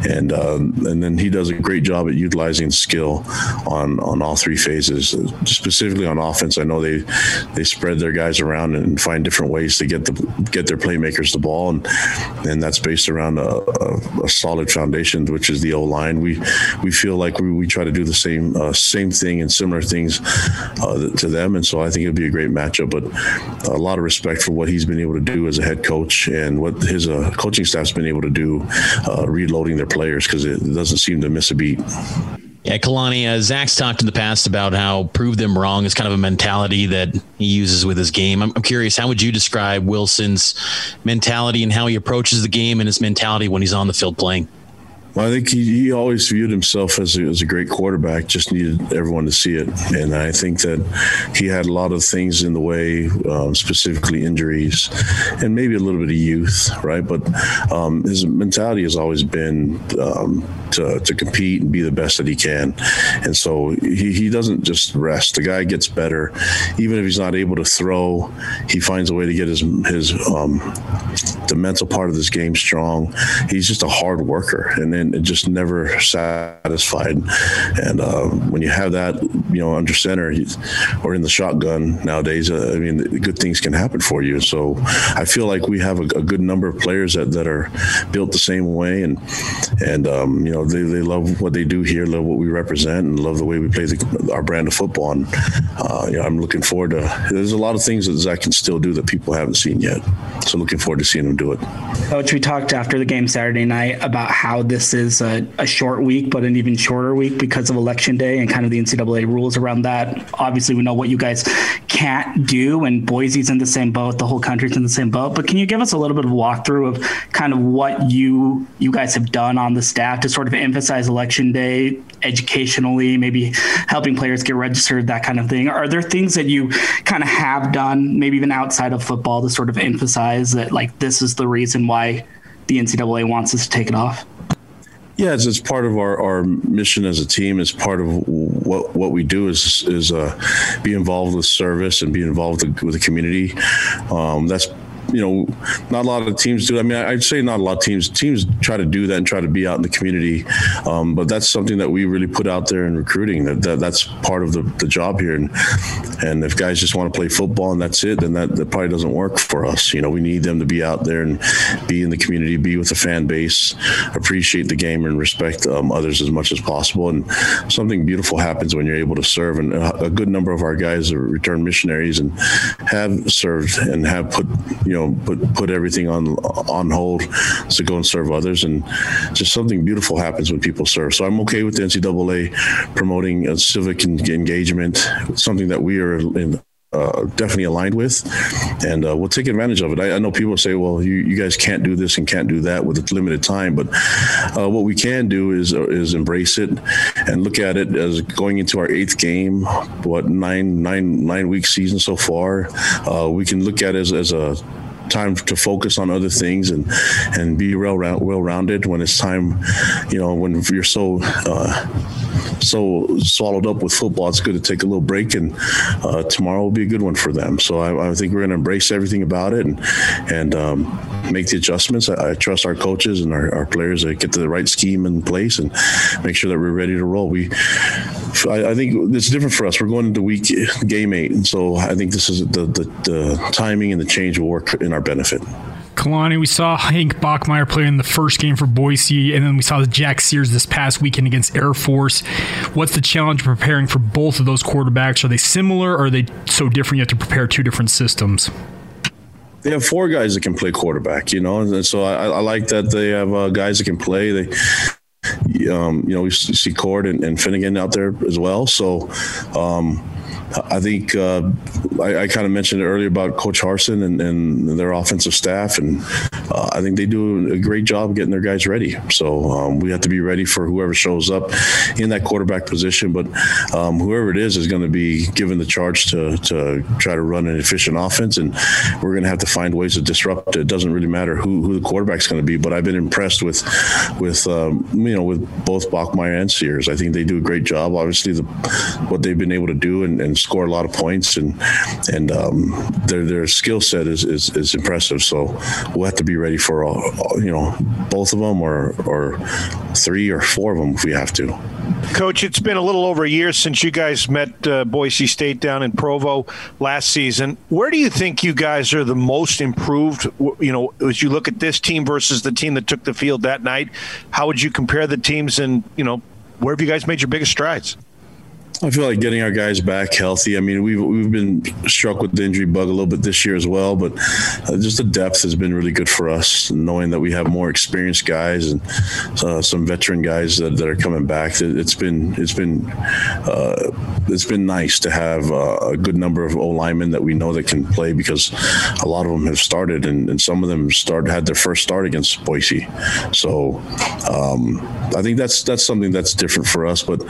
[SPEAKER 13] and uh, and then he does a great job at utilizing skill on on all three phases. Specifically on offense, I know they they spread their guys around and find different ways to get the get their playmakers the ball, and and that's based around a, a, a solid foundation, which is the O line. We we feel like we, we try to do the same uh, same thing and similar things uh, to them, and so I think it'd be a great matchup. But a lot of respect for what he's been able to do as a head coach and what his uh, coaching staff's been able to do, uh, reloading their players because it doesn't seem to miss a beat.
[SPEAKER 17] Yeah, Kalani, uh, Zach's talked in the past about how prove them wrong is kind of a mentality that he uses with his game. I'm, I'm, curious, how would you describe Wilson's mentality and how he approaches the game and his mentality when he's on the field playing?
[SPEAKER 13] Well, I think he, he always viewed himself as a, as a great quarterback, just needed everyone to see it. And I think that he had a lot of things in the way, um, specifically injuries and maybe a little bit of youth, right? But um, his mentality has always been um, to, to compete and be the best that he can. And so he, he doesn't just rest. The guy gets better. Even if he's not able to throw, he finds a way to get his, his um, the mental part of this game strong. He's just a hard worker. And then just never satisfied. And uh, when you have that, you know, under center or in the shotgun nowadays, uh, I mean, good things can happen for you. So I feel like we have a, a, good number of players that, that are built the same way, and and um, you know, they, they love what they do here, love what we represent, and love the way we play the, our brand of football. And uh, you know, I'm looking forward to. There's a lot of things that Zach can still do that people haven't seen yet. So looking forward to seeing him do it.
[SPEAKER 18] Coach, we talked after the game Saturday night about how this is a, a, short week, but an even shorter week because of election day and kind of the NCAA rules around that. Obviously, we know what you guys can't do, and Boise's in the same boat. The whole country's in the same boat. But can you give us a little bit of walkthrough of kind of what you you guys have done on the staff to sort of emphasize election day educationally, maybe helping players get registered, that kind of thing? Are there things that you kind of have done, maybe even outside of football, to sort of emphasize that like this is the reason why the NCAA wants us to take it off?
[SPEAKER 13] Yeah, it's, it's part of our, our mission as a team. It's part of what what we do is is uh, be involved with service and be involved with the community. Um, that's you know, not a lot of teams do. I mean, I'd say not a lot of teams. Teams try to do that and try to be out in the community, um, but that's something that we really put out there in recruiting. That, that that's part of the, the job here. And and if guys just want to play football and that's it, then that, that probably doesn't work for us. You know, we need them to be out there and be in the community, be with the fan base, appreciate the game, and respect um, others as much as possible. And something beautiful happens when you're able to serve. And a, a good number of our guys are returned missionaries and have served and have put you know know put put everything on on hold to go and serve others, and just something beautiful happens when people serve. So I'm okay with the NCAA promoting civic engagement, something that we are in uh, definitely aligned with, and uh, we'll take advantage of it. I, I, know people say, "Well, you, you guys can't do this and can't do that with limited time," but uh, what we can do is uh, is embrace it and look at it as going into our eighth game. What nine nine nine week season so far? Uh, we can look at it as, as a time to focus on other things and and be well well rounded when it's time. You know, when you're so uh, so swallowed up with football, it's good to take a little break, and uh, tomorrow will be a good one for them. So I, I think we're going to embrace everything about it and and um, make the adjustments. I, I, trust our coaches and our, our players to get the right scheme in place and make sure that we're ready to roll. We I, I, think it's different for us. We're going into week game eight, and so I think this is the, the, the timing and the change will work in our benefit.
[SPEAKER 19] Kalani, we saw Hank Bachmeier play in the first game for Boise, and then we saw Jack Sears this past weekend against Air Force. What's the challenge of preparing for both of those quarterbacks? Are they similar, or are they so different you have to prepare two different systems?
[SPEAKER 13] They have four guys that can play quarterback, you know, and so I, I like that they have uh, guys that can play. They um, you know, we see Cord and, and, Fennegan out there as well. So, um, I think uh, I, I kind of mentioned it earlier about Coach Harsin and, and their offensive staff, and uh, I think they do a great job getting their guys ready. So um, we have to be ready for whoever shows up in that quarterback position. But um, whoever it is is going to be given the charge to to try to run an efficient offense, and we're going to have to find ways to disrupt it. It doesn't really matter who, who the quarterback's going to be, but I've been impressed with with um, you know with both Bachmeier and Sears. I think they do a great job. Obviously, the what they've been able to do and, and score a lot of points, and and um, their their skill set is, is, is impressive. So we'll have to be ready for all, you know both of them or or three or four of them if we have to.
[SPEAKER 20] Coach, it's been a little over a year since you guys met uh, Boise State down in Provo last season. Where do you think you guys are the most improved? You know, as you look at this team versus the team that took the field that night, how would you compare the teams? And you know, where have you guys made your biggest strides?
[SPEAKER 13] I feel like getting our guys back healthy. I mean, we've we've been struck with the injury bug a little bit this year as well, but uh, just the depth has been really good for us. Knowing that we have more experienced guys and uh, some veteran guys that, that are coming back, it's been it's been uh, it's been nice to have uh, a good number of O linemen that we know that can play because a lot of them have started and, and some of them started had their first start against Boise. So um, I think that's that's something that's different for us. But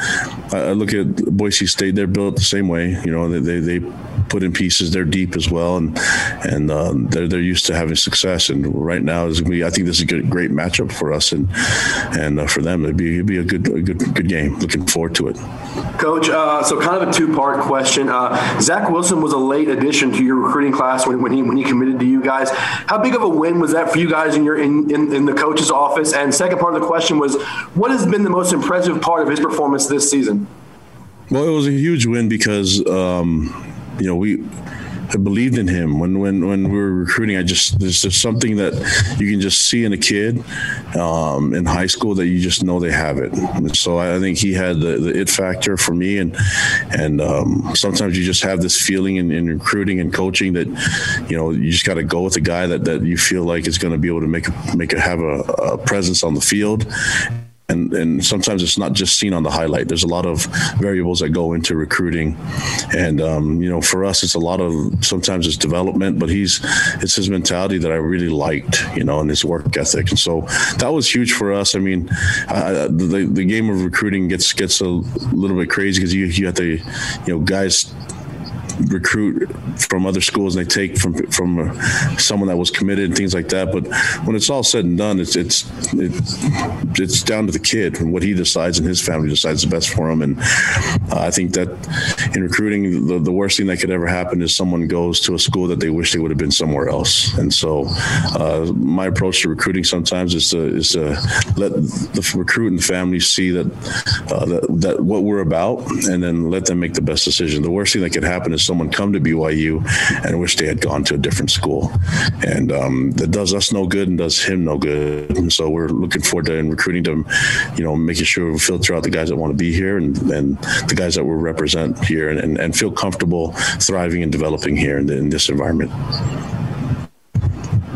[SPEAKER 13] I, I look at Boise State; they're built the same way. You know, they they, they put in pieces. They're deep as well, and and um, they're they're used to having success. And right now is I think this is a good, great matchup for us and and uh, for them. It'd be it'd be a good a good good game. Looking forward to it.
[SPEAKER 21] Coach, uh, so kind of a two-part question. Uh, Zach Wilson was a late addition to your recruiting class when, when he when he committed to you guys. How big of a win was that for you guys in your in, in, in the coach's office? And second part of the question was, what has been the most impressive part of his performance this season?
[SPEAKER 13] Well, it was a huge win because um, you know we I believed in him when when when we were recruiting. I just there's just something that you can just see in a kid um, in high school that you just know they have it. And so I think he had the, the it factor for me, and and um, sometimes you just have this feeling in, in, recruiting and coaching that you know you just got to go with a guy that that you feel like is going to be able to make make a, have a, a presence on the field and and sometimes it's not just seen on the highlight. There's a lot of variables that go into recruiting, and um, you know, for us, it's a lot of sometimes it's development, but he's it's his mentality that I really liked, you know, and his work ethic, and so that was huge for us. I mean, uh, the the game of recruiting gets gets a little bit crazy because you you have to, you know, guys recruit from other schools and they take from from uh, someone that was committed and things like that. But when it's all said and done, it's it's it's, it's down to the kid and what he decides and his family decides the best for him. And uh, I think that in recruiting, the, the worst thing that could ever happen is someone goes to a school that they wish they would have been somewhere else. And so uh, my approach to recruiting sometimes is to is to let the recruit and family see that, uh, that that what we're about, and then let them make the best decision. The worst thing that could happen is someone come to BYU and wish they had gone to a different school. And um, that does us no good and does him no good. And so we're looking forward to in recruiting them, you know, making sure we filter out the guys that want to be here and, and the guys that will represent here and, and, and feel comfortable thriving and developing here in, the, in this environment.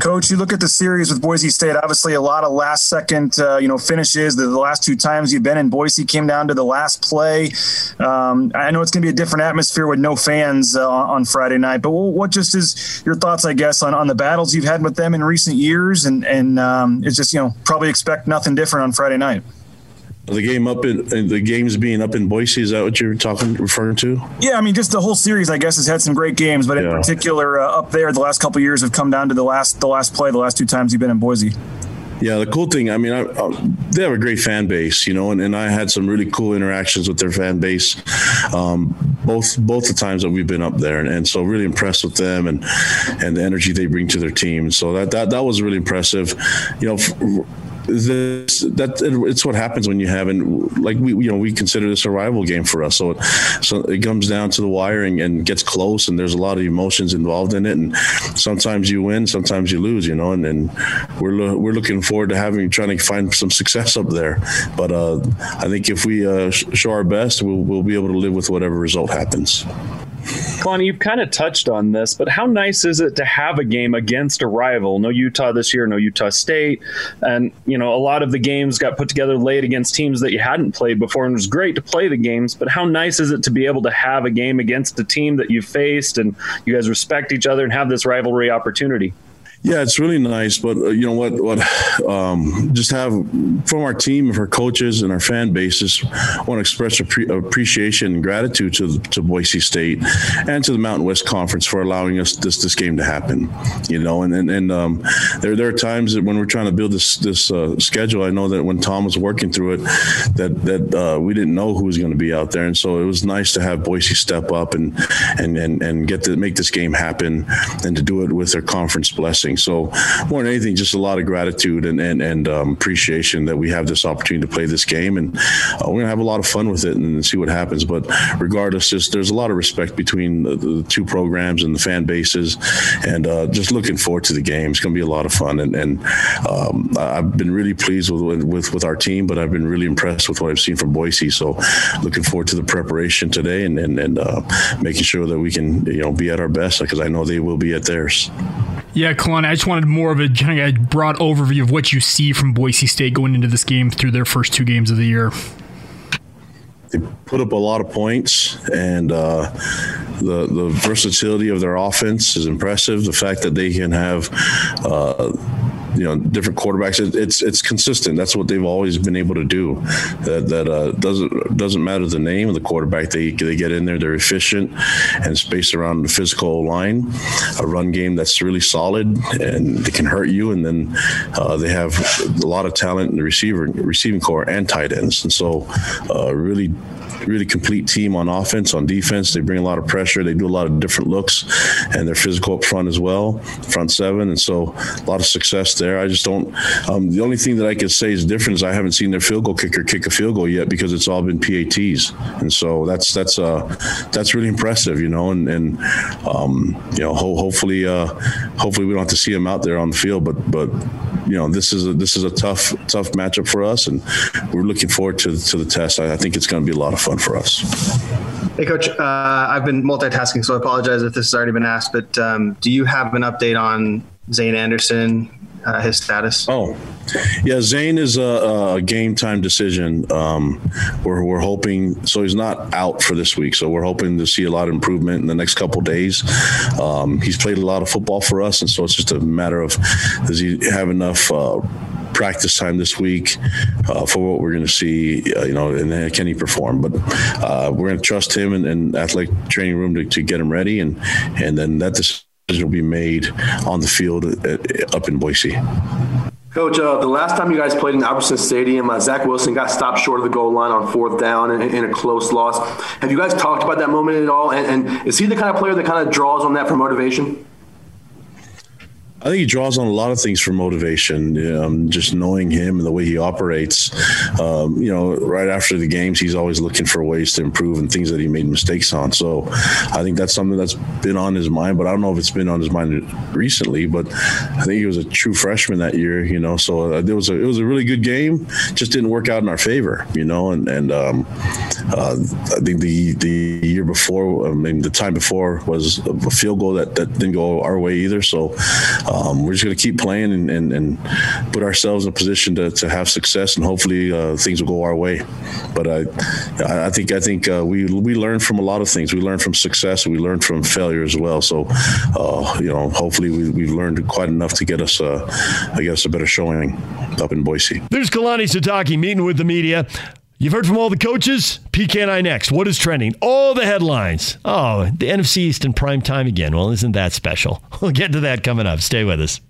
[SPEAKER 21] Coach, you look at the series with Boise State. Obviously, a lot of last second, uh, you know, finishes. The, the, last two times you've been in Boise came down to the last play. Um, I know it's going to be a different atmosphere with no fans uh, on Friday night. But what just is your thoughts, I guess, on, on the battles you've had with them in recent years? And and um, it's just you know probably expect nothing different on Friday night.
[SPEAKER 13] The game up in the games being up in Boise is that what you're talking referring to?
[SPEAKER 21] Yeah, I mean just the whole series. I guess has had some great games, but in yeah. particular uh, up there, the last couple years have come down to the last the last play, the last two times you've been in Boise.
[SPEAKER 13] Yeah, the cool thing, I mean, I, I, they have a great fan base, you know, and, and I had some really cool interactions with their fan base, um, both both the times that we've been up there, and, and, so really impressed with them and and the energy they bring to their team. So that that that was really impressive, you know this that it's what happens when you have and like we you know we consider this a rival game for us. So it, so it comes down to the wiring and gets close and there's a lot of emotions involved in it. And sometimes you win sometimes you lose you know and, and we're lo- we're looking forward to having trying to find some success up there. But uh, I think if we uh, show our best we'll, we'll be able to live with whatever result happens.
[SPEAKER 22] Kalani, you've kind of touched on this, but how nice is it to have a game against a rival? No Utah this year, no Utah State. And, you know, a lot of the games got put together late against teams that you hadn't played before, and it was great to play the games. But how nice is it to be able to have a game against a team that you've faced and you guys respect each other and have this rivalry opportunity?
[SPEAKER 13] Yeah, it's really nice, but uh, you know what? What um, just have from our team, our coaches, and our fan bases, want to express appre- appreciation and gratitude to to Boise State and to the Mountain West Conference for allowing us this this game to happen. You know, and and, and um, there there are times that when we're trying to build this this uh, schedule, I know that when Tom was working through it, that that uh, we didn't know who was going to be out there, and so it was nice to have Boise step up and and and and get to make this game happen and to do it with their conference blessing. So more than anything, just a lot of gratitude and and, and um, appreciation that we have this opportunity to play this game, and uh, we're gonna have a lot of fun with it and see what happens. But regardless, just there's a lot of respect between the, the two programs and the fan bases, and uh, just looking forward to the game. It's gonna be a lot of fun, and and um, I've been really pleased with, with with our team, but I've been really impressed with what I've seen from Boise. So looking forward to the preparation today and and, and uh, making sure that we can you know be at our best because I know they will be at theirs.
[SPEAKER 19] Yeah, Kalani, I just wanted more of a of broad overview of what you see from Boise State going into this game through their first two games of the year.
[SPEAKER 13] They put up a lot of points, and uh, the the versatility of their offense is impressive. The fact that they can have uh, you know different quarterbacks. It, it's it's consistent. That's what they've always been able to do. That that uh, doesn't doesn't matter the name of the quarterback. They they get in there. They're efficient and spaced around the physical line. A run game that's really solid and they can hurt you. And then uh, they have a lot of talent in the receiver receiving corps and tight ends. And so uh, really really complete team on offense. On defense, they bring a lot of pressure. They do a lot of different looks, and they're physical up front as well, front seven, and so a lot of success there. I just don't. Um, the only thing that I can say is different is I haven't seen their field goal kicker kick a field goal yet because it's all been PATs, and so that's that's uh that's really impressive, you know, and and um, you know ho- hopefully uh, hopefully we don't have to see him out there on the field, but but you know this is a this is a tough tough matchup for us, and we're looking forward to to the test. I, I think it's going to be a lot of fun for us.
[SPEAKER 23] Hey, Coach. Uh, I've been multitasking, so I apologize if this has already been asked. But um, do you have an update on Zayne Anderson, uh, his status?
[SPEAKER 13] Oh, yeah. Zane is a, a game time decision. Um, we're, we're hoping, so he's not out for this week. So we're hoping to see a lot of improvement in the next couple days. Um, he's played a lot of football for us. And so it's just a matter of does he have enough? Uh, practice time this week uh, for what we're going to see, uh, you know, and then can he perform? But uh, we're going to trust him and, and athletic training room to, to, get him ready, and and then that decision will be made on the field at, up in Boise.
[SPEAKER 24] Coach, uh, the last time you guys played in Albertson Stadium, uh, Zach Wilson got stopped short of the goal line on fourth down in, in, a close loss. Have you guys talked about that moment at all? And, and is he the kind of player that kind of draws on that for motivation?
[SPEAKER 13] I think he draws on a lot of things for motivation. Um, just knowing him and the way he operates. Um, you know, right after the games, he's always looking for ways to improve and things that he made mistakes on. So, I think that's something that's been on his mind. But I don't know if it's been on his mind recently. But I think he was a true freshman that year. You know, so uh, it was a it was a really good game. Just didn't work out in our favor. You know, and and um, uh, I think the the year before, I mean, the time before was a field goal that that didn't go our way either. So um, we're just going to keep playing and, and, and, put ourselves in a position to, to have success, and hopefully uh, things will go our way. But I, I think I think uh, we we learn from a lot of things. We learn from success, we learn from failure as well. So, uh, you know, hopefully we, we've learned quite enough to get us, uh, I guess, a better showing up in Boise.
[SPEAKER 1] There's Kalani Sitake meeting with the media. You've heard from all the coaches. PK and I next. What is trending? All the headlines. Oh, the NFC East in prime time again. Well, isn't that special? <laughs> We'll get to that coming up. Stay with us.